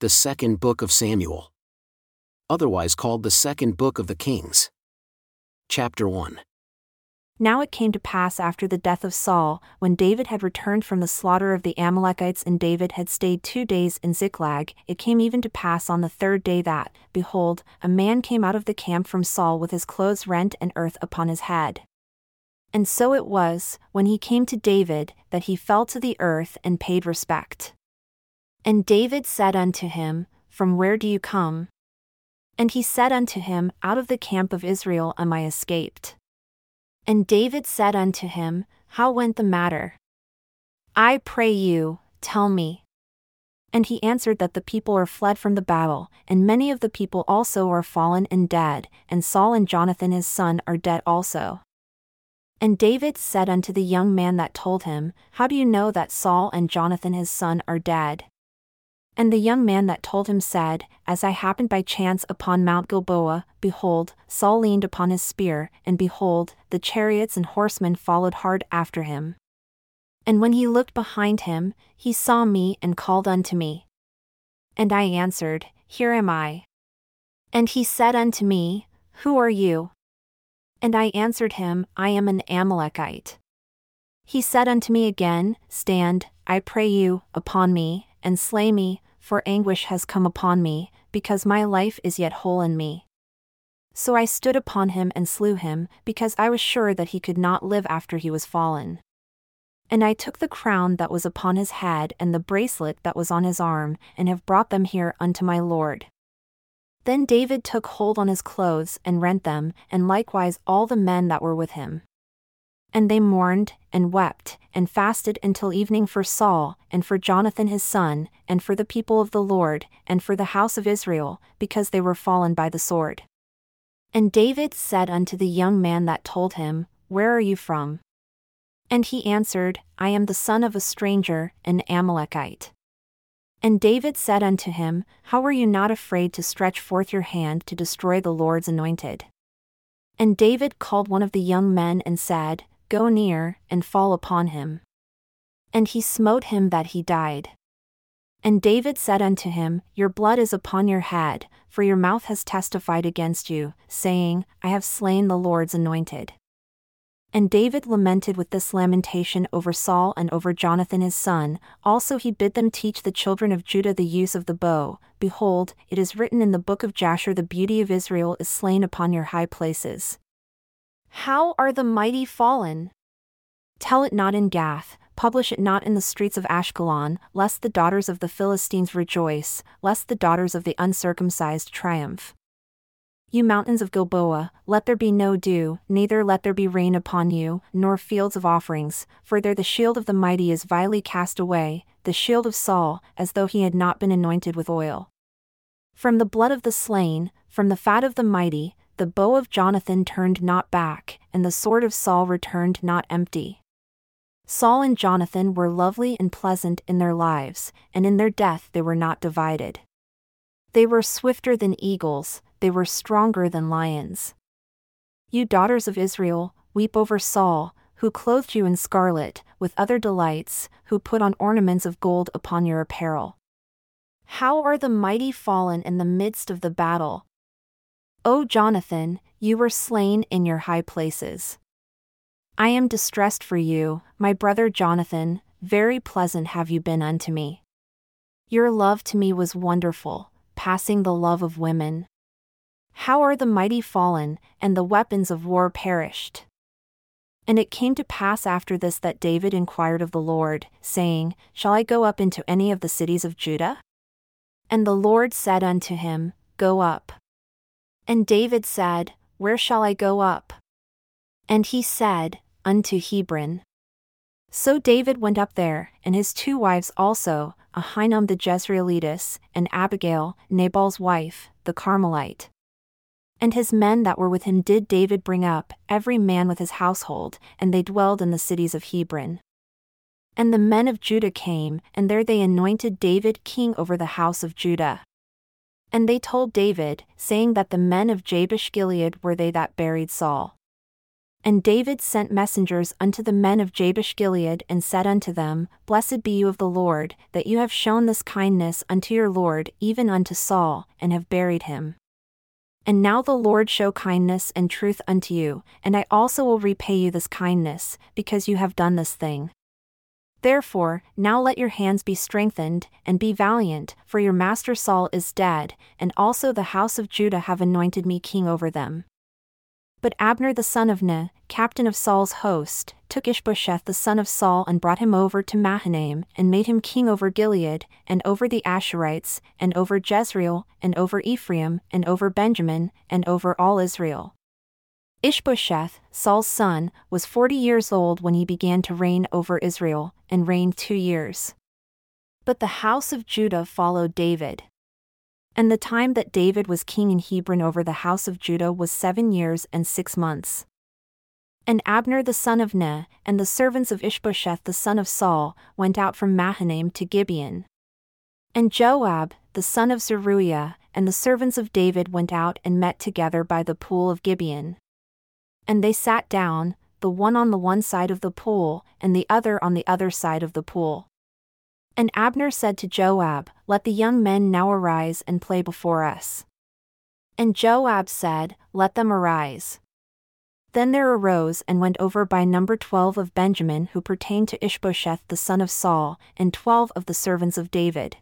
The Second Book of Samuel. Otherwise called the Second Book of the Kings. Chapter 1. Now it came to pass after the death of Saul, when David had returned from the slaughter of the Amalekites and David had stayed two days in Ziklag, it came even to pass on the third day that, behold, a man came out of the camp from Saul with his clothes rent and earth upon his head. And so it was, when he came to David, that he fell to the earth and paid respect. And David said unto him, From where do you come? And he said unto him, Out of the camp of Israel am I escaped. And David said unto him, How went the matter? I pray you, tell me. And he answered that the people are fled from the battle, and many of the people also are fallen and dead, and Saul and Jonathan his son are dead also. And David said unto the young man that told him, How do you know that Saul and Jonathan his son are dead? And the young man that told him said, As I happened by chance upon Mount Gilboa, behold, Saul leaned upon his spear, and behold, the chariots and horsemen followed hard after him. And when he looked behind him, he saw me and called unto me. And I answered, Here am I. And he said unto me, Who are you? And I answered him, I am an Amalekite. He said unto me again, Stand, I pray you, upon me, and slay me, for anguish has come upon me, because my life is yet whole in me. So I stood upon him and slew him, because I was sure that he could not live after he was fallen. And I took the crown that was upon his head and the bracelet that was on his arm, and have brought them here unto my Lord. Then David took hold on his clothes and rent them, and likewise all the men that were with him. And they mourned, and wept, and fasted until evening for Saul, and for Jonathan his son, and for the people of the Lord, and for the house of Israel, because they were fallen by the sword. And David said unto the young man that told him, Where are you from? And he answered, I am the son of a stranger, an Amalekite. And David said unto him, How were you not afraid to stretch forth your hand to destroy the Lord's anointed? And David called one of the young men and said, Go near, and fall upon him. And he smote him that he died. And David said unto him, Your blood is upon your head, for your mouth has testified against you, saying, I have slain the Lord's anointed. And David lamented with this lamentation over Saul and over Jonathan his son, also he bid them teach the children of Judah the use of the bow. Behold, it is written in the book of Jasher the beauty of Israel is slain upon your high places. How are the mighty fallen? Tell it not in Gath, publish it not in the streets of Ashkelon, lest the daughters of the Philistines rejoice, lest the daughters of the uncircumcised triumph. You mountains of Gilboa, let there be no dew, neither let there be rain upon you, nor fields of offerings, for there the shield of the mighty is vilely cast away, the shield of Saul, as though he had not been anointed with oil. From the blood of the slain, from the fat of the mighty, the bow of Jonathan turned not back, and the sword of Saul returned not empty. Saul and Jonathan were lovely and pleasant in their lives, and in their death they were not divided. They were swifter than eagles, they were stronger than lions. You daughters of Israel, weep over Saul, who clothed you in scarlet, with other delights, who put on ornaments of gold upon your apparel. How are the mighty fallen in the midst of the battle, O Jonathan, you were slain in your high places. I am distressed for you, my brother Jonathan, very pleasant have you been unto me. Your love to me was wonderful, passing the love of women. How are the mighty fallen, and the weapons of war perished? And it came to pass after this that David inquired of the Lord, saying, Shall I go up into any of the cities of Judah? And the Lord said unto him, Go up. And David said, Where shall I go up? And he said, Unto Hebron. So David went up there, and his two wives also, Ahinoam the Jezreelitess, and Abigail, Nabal's wife, the Carmelite. And his men that were with him did David bring up, every man with his household, and they dwelled in the cities of Hebron. And the men of Judah came, and there they anointed David king over the house of Judah. And they told David, saying that the men of Jabesh Gilead were they that buried Saul. And David sent messengers unto the men of Jabesh Gilead, and said unto them, Blessed be you of the Lord, that you have shown this kindness unto your Lord, even unto Saul, and have buried him. And now the Lord show kindness and truth unto you, and I also will repay you this kindness, because you have done this thing. Therefore, now let your hands be strengthened, and be valiant, for your master Saul is dead, and also the house of Judah have anointed me king over them. But Abner the son of Ner, captain of Saul's host, took Ishbosheth the son of Saul and brought him over to Mahanaim, and made him king over Gilead, and over the Ashurites, and over Jezreel, and over Ephraim, and over Benjamin, and over all Israel. Ishbosheth, Saul's son, was forty years old when he began to reign over Israel, and reigned two years. But the house of Judah followed David. And the time that David was king in Hebron over the house of Judah was seven years and six months. And Abner the son of Ner, and the servants of Ishbosheth the son of Saul, went out from Mahanaim to Gibeon. And Joab, the son of Zeruiah, and the servants of David went out and met together by the pool of Gibeon. And they sat down, the one on the one side of the pool, and the other on the other side of the pool. And Abner said to Joab, Let the young men now arise and play before us. And Joab said, Let them arise. Then there arose and went over by number twelve of Benjamin who pertained to Ishbosheth the son of Saul, and twelve of the servants of David.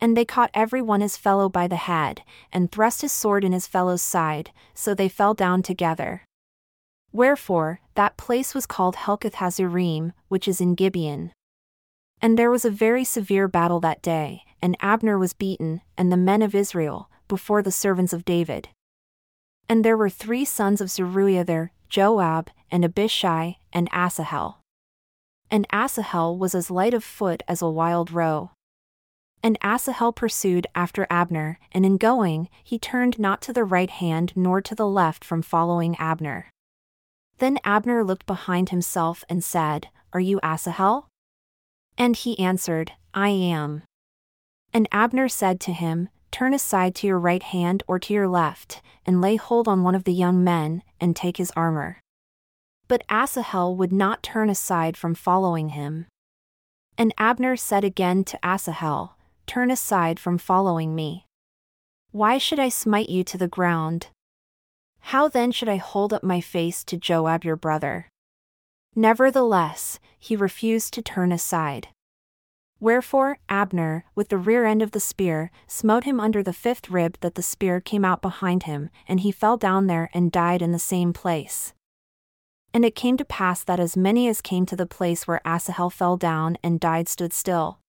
And they caught every one his fellow by the head, and thrust his sword in his fellow's side, so they fell down together. Wherefore, that place was called Helkath Hazzurim, which is in Gibeon. And there was a very severe battle that day, and Abner was beaten, and the men of Israel, before the servants of David. And there were three sons of Zeruiah there, Joab, and Abishai, and Asahel. And Asahel was as light of foot as a wild roe. And Asahel pursued after Abner, and in going, he turned not to the right hand nor to the left from following Abner. Then Abner looked behind himself and said, Are you Asahel? And he answered, I am. And Abner said to him, Turn aside to your right hand or to your left, and lay hold on one of the young men, and take his armor. But Asahel would not turn aside from following him. And Abner said again to Asahel, Turn aside from following me. Why should I smite you to the ground? How then should I hold up my face to Joab your brother? Nevertheless, he refused to turn aside. Wherefore, Abner, with the rear end of the spear, smote him under the fifth rib that the spear came out behind him, and he fell down there and died in the same place. And it came to pass that as many as came to the place where Asahel fell down and died stood still.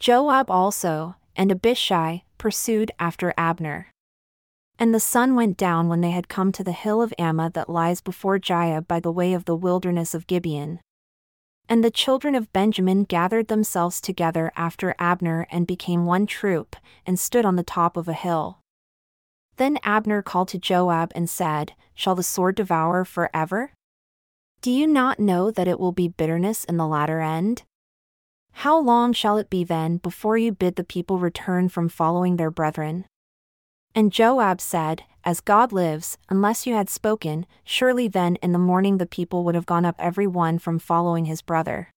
Joab also, and Abishai, pursued after Abner. And the sun went down when they had come to the hill of Ammah that lies before Giah by the way of the wilderness of Gibeon. And the children of Benjamin gathered themselves together after Abner and became one troop, and stood on the top of a hill. Then Abner called to Joab and said, Shall the sword devour forever? Do you not know that it will be bitterness in the latter end? How long shall it be then before you bid the people return from following their brethren? And Joab said, As God lives, unless you had spoken, surely then in the morning the people would have gone up every one from following his brother.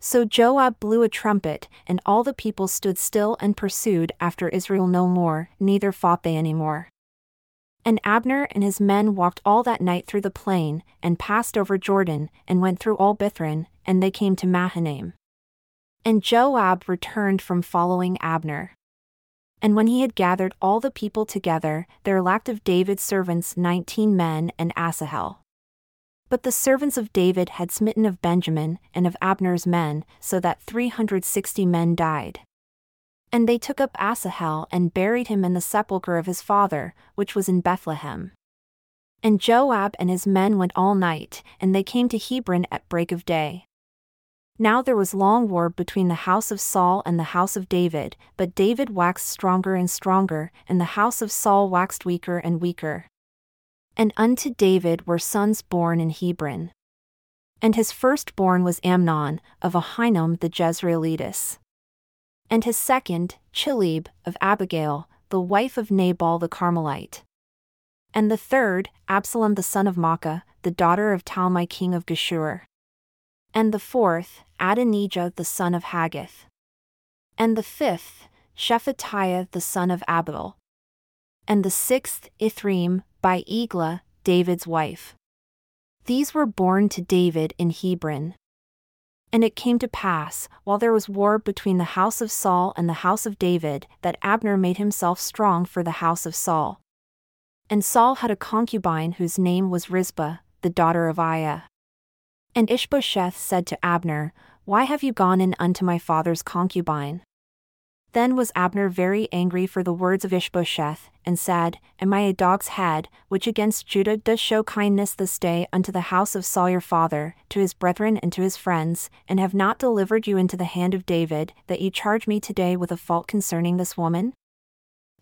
So Joab blew a trumpet, and all the people stood still and pursued after Israel no more, neither fought they any more. And Abner and his men walked all that night through the plain, and passed over Jordan, and went through all Bithron, and they came to Mahanaim. And Joab returned from following Abner. And when he had gathered all the people together, there lacked of David's servants nineteen men and Asahel. But the servants of David had smitten of Benjamin and of Abner's men, so that three hundred sixty men died. And they took up Asahel and buried him in the sepulchre of his father, which was in Bethlehem. And Joab and his men went all night, and they came to Hebron at break of day. Now there was long war between the house of Saul and the house of David, but David waxed stronger and stronger, and the house of Saul waxed weaker and weaker. And unto David were sons born in Hebron. And his firstborn was Amnon, of Ahinoam the Jezreelitess. And his second, Chileab, of Abigail, the wife of Nabal the Carmelite. And the third, Absalom the son of Maacah, the daughter of Talmai king of Geshur. And the fourth, Adonijah the son of Haggith. And the fifth, Shephatiah the son of Abital. And the sixth, Ithream, by Eglah, David's wife. These were born to David in Hebron. And it came to pass, while there was war between the house of Saul and the house of David, that Abner made himself strong for the house of Saul. And Saul had a concubine whose name was Rizpah, the daughter of Aiah. And Ishbosheth said to Abner, Why have you gone in unto my father's concubine? Then was Abner very angry for the words of Ishbosheth, and said, Am I a dog's head, which against Judah does show kindness this day unto the house of Saul your father, to his brethren and to his friends, and have not delivered you into the hand of David, that ye charge me today with a fault concerning this woman?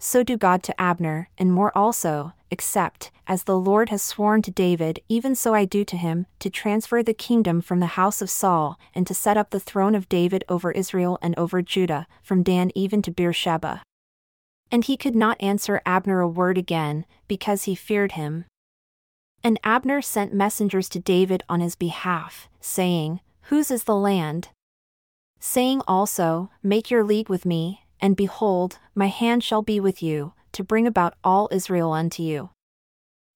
So do God to Abner, and more also, except, as the Lord has sworn to David, even so I do to him, to transfer the kingdom from the house of Saul, and to set up the throne of David over Israel and over Judah, from Dan even to Beersheba. And he could not answer Abner a word again, because he feared him. And Abner sent messengers to David on his behalf, saying, Whose is the land? Saying also, Make your league with me, and behold, my hand shall be with you, to bring about all Israel unto you.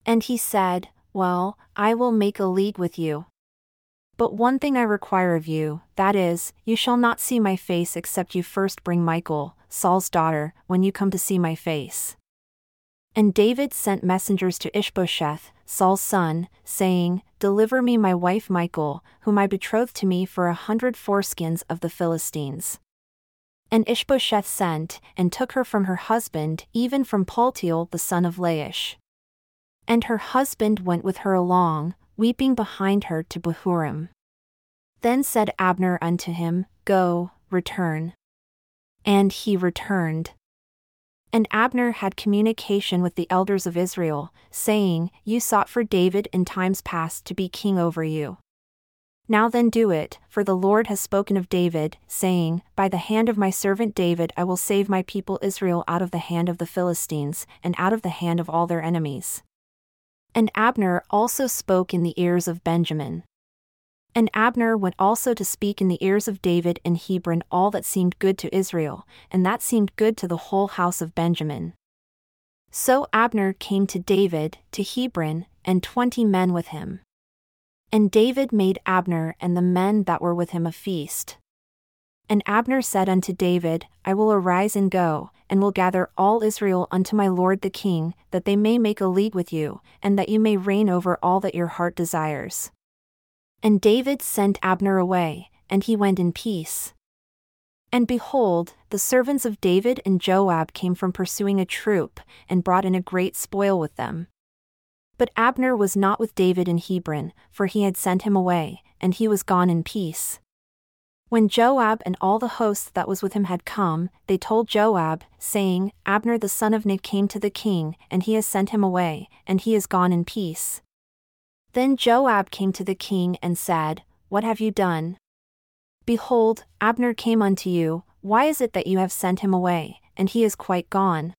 And he said, Well, I will make a league with you. But one thing I require of you, that is, you shall not see my face except you first bring Michal, Saul's daughter, when you come to see my face. And David sent messengers to Ishbosheth, Saul's son, saying, Deliver me my wife Michal, whom I betrothed to me for a hundred foreskins of the Philistines. And Ishbosheth sent, and took her from her husband, even from Paltiel the son of Laish. And her husband went with her along, weeping behind her to Bahurim. Then said Abner unto him, Go, return. And he returned. And Abner had communication with the elders of Israel, saying, You sought for David in times past to be king over you. Now then do it, for the Lord has spoken of David, saying, By the hand of my servant David I will save my people Israel out of the hand of the Philistines, and out of the hand of all their enemies. And Abner also spoke in the ears of Benjamin. And Abner went also to speak in the ears of David in Hebron all that seemed good to Israel, and that seemed good to the whole house of Benjamin. So Abner came to David, to Hebron, and twenty men with him. And David made Abner and the men that were with him a feast. And Abner said unto David, I will arise and go, and will gather all Israel unto my lord the king, that they may make a league with you, and that you may reign over all that your heart desires. And David sent Abner away, and he went in peace. And behold, the servants of David and Joab came from pursuing a troop, and brought in a great spoil with them. But Abner was not with David in Hebron, for he had sent him away, and he was gone in peace. When Joab and all the host that was with him had come, they told Joab, saying, Abner the son of Ner came to the king, and he has sent him away, and he is gone in peace. Then Joab came to the king and said, What have you done? Behold, Abner came unto you, why is it that you have sent him away, and he is quite gone?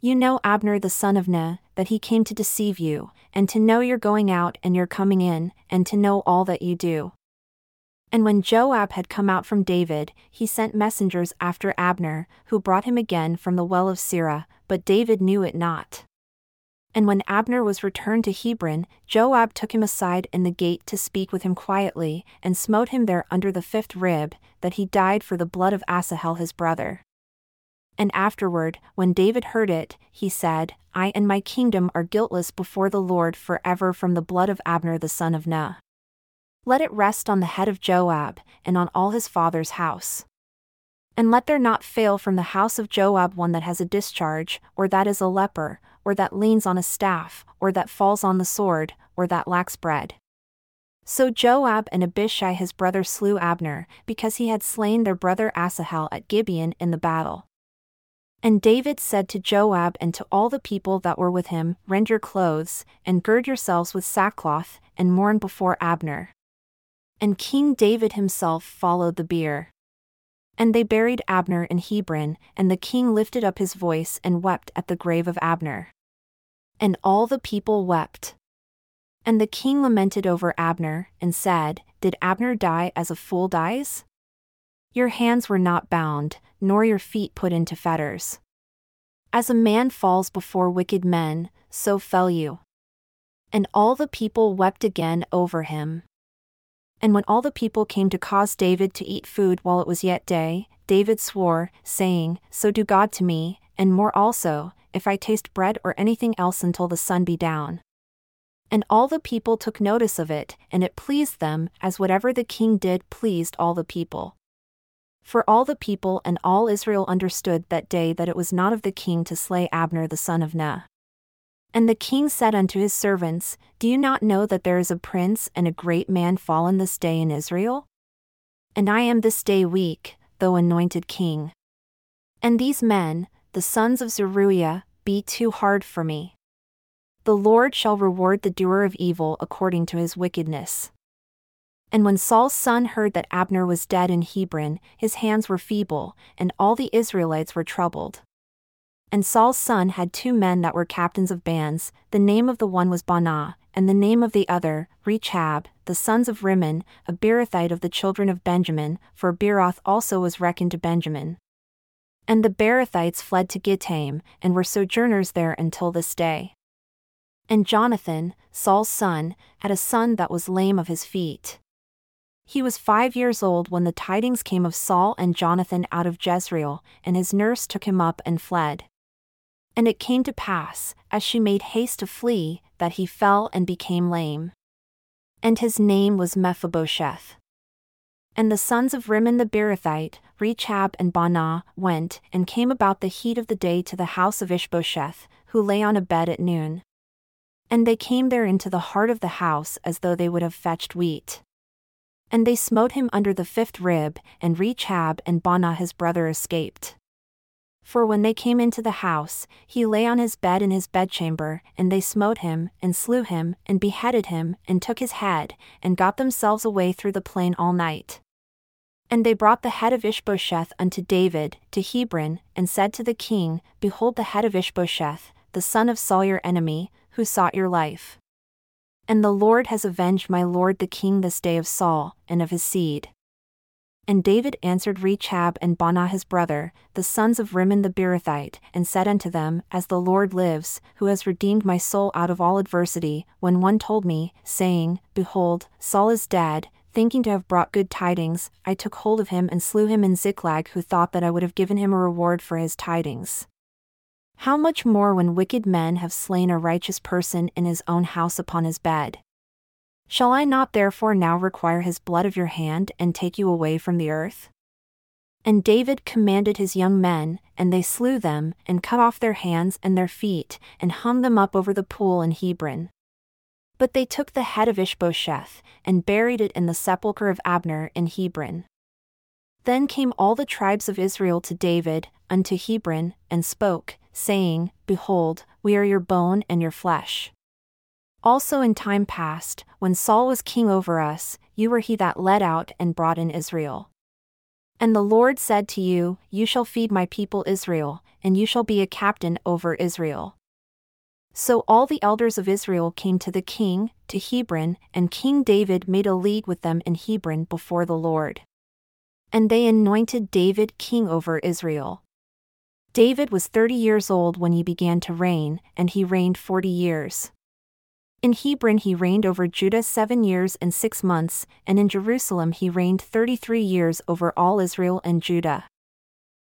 You know Abner the son of Ner, that he came to deceive you, and to know your going out and your coming in, and to know all that you do. And when Joab had come out from David, he sent messengers after Abner, who brought him again from the well of Sirah, but David knew it not. And when Abner was returned to Hebron, Joab took him aside in the gate to speak with him quietly, and smote him there under the fifth rib, that he died for the blood of Asahel his brother. And afterward, when David heard it, he said, I and my kingdom are guiltless before the Lord forever from the blood of Abner the son of Ner. Let it rest on the head of Joab, and on all his father's house. And let there not fail from the house of Joab one that has a discharge, or that is a leper, or that leans on a staff, or that falls on the sword, or that lacks bread. So Joab and Abishai his brother slew Abner, because he had slain their brother Asahel at Gibeon in the battle. And David said to Joab and to all the people that were with him, Rend your clothes, and gird yourselves with sackcloth, and mourn before Abner. And King David himself followed the bier. And they buried Abner in Hebron, and the king lifted up his voice and wept at the grave of Abner. And all the people wept. And the king lamented over Abner, and said, Did Abner die as a fool dies? Your hands were not bound, nor your feet put into fetters. As a man falls before wicked men, so fell you. And all the people wept again over him. And when all the people came to cause David to eat food while it was yet day, David swore, saying, So do God to me, and more also, if I taste bread or anything else until the sun be down. And all the people took notice of it, and it pleased them, as whatever the king did pleased all the people. For all the people and all Israel understood that day that it was not of the king to slay Abner the son of Ner. And the king said unto his servants, Do you not know that there is a prince and a great man fallen this day in Israel? And I am this day weak, though anointed king. And these men, the sons of Zeruiah, be too hard for me. The Lord shall reward the doer of evil according to his wickedness. And when Saul's son heard that Abner was dead in Hebron, his hands were feeble, and all the Israelites were troubled. And Saul's son had two men that were captains of bands, the name of the one was Baanah, and the name of the other, Rechab, the sons of Rimmon, a Beerothite of the children of Benjamin, for Beeroth also was reckoned to Benjamin. And the Beerothites fled to Gittaim, and were sojourners there until this day. And Jonathan, Saul's son, had a son that was lame of his feet. He was five years old when the tidings came of Saul and Jonathan out of Jezreel, and his nurse took him up and fled. And it came to pass, as she made haste to flee, that he fell and became lame. And his name was Mephibosheth. And the sons of Rimmon the Beerothite, Rechab and Baanah, went and came about the heat of the day to the house of Ishbosheth, who lay on a bed at noon. And they came there into the heart of the house as though they would have fetched wheat. And they smote him under the fifth rib, and Rechab and Baanah his brother escaped. For when they came into the house, he lay on his bed in his bedchamber, and they smote him, and slew him, and beheaded him, and took his head, and got themselves away through the plain all night. And they brought the head of Ishbosheth unto David, to Hebron, and said to the king, Behold the head of Ishbosheth, the son of Saul your enemy, who sought your life. And the Lord has avenged my lord the king this day of Saul, and of his seed. And David answered Rechab and Baanah his brother, the sons of Rimmon the Beerothite, and said unto them, As the Lord lives, who has redeemed my soul out of all adversity, when one told me, saying, Behold, Saul is dead, thinking to have brought good tidings, I took hold of him and slew him in Ziklag, who thought that I would have given him a reward for his tidings. How much more when wicked men have slain a righteous person in his own house upon his bed? Shall I not therefore now require his blood of your hand and take you away from the earth? And David commanded his young men, and they slew them, and cut off their hands and their feet, and hung them up over the pool in Hebron. But they took the head of Ishbosheth, and buried it in the sepulchre of Abner in Hebron. Then came all the tribes of Israel to David, unto Hebron, and spoke, saying, Behold, we are your bone and your flesh. Also in time past, when Saul was king over us, you were he that led out and brought in Israel. And the Lord said to you, You shall feed my people Israel, and you shall be a captain over Israel. So all the elders of Israel came to the king, to Hebron, and King David made a league with them in Hebron before the Lord. And they anointed David king over Israel. David was thirty years old when he began to reign, and he reigned forty years. In Hebron he reigned over Judah seven years and six months, and in Jerusalem he reigned thirty three years over all Israel and Judah.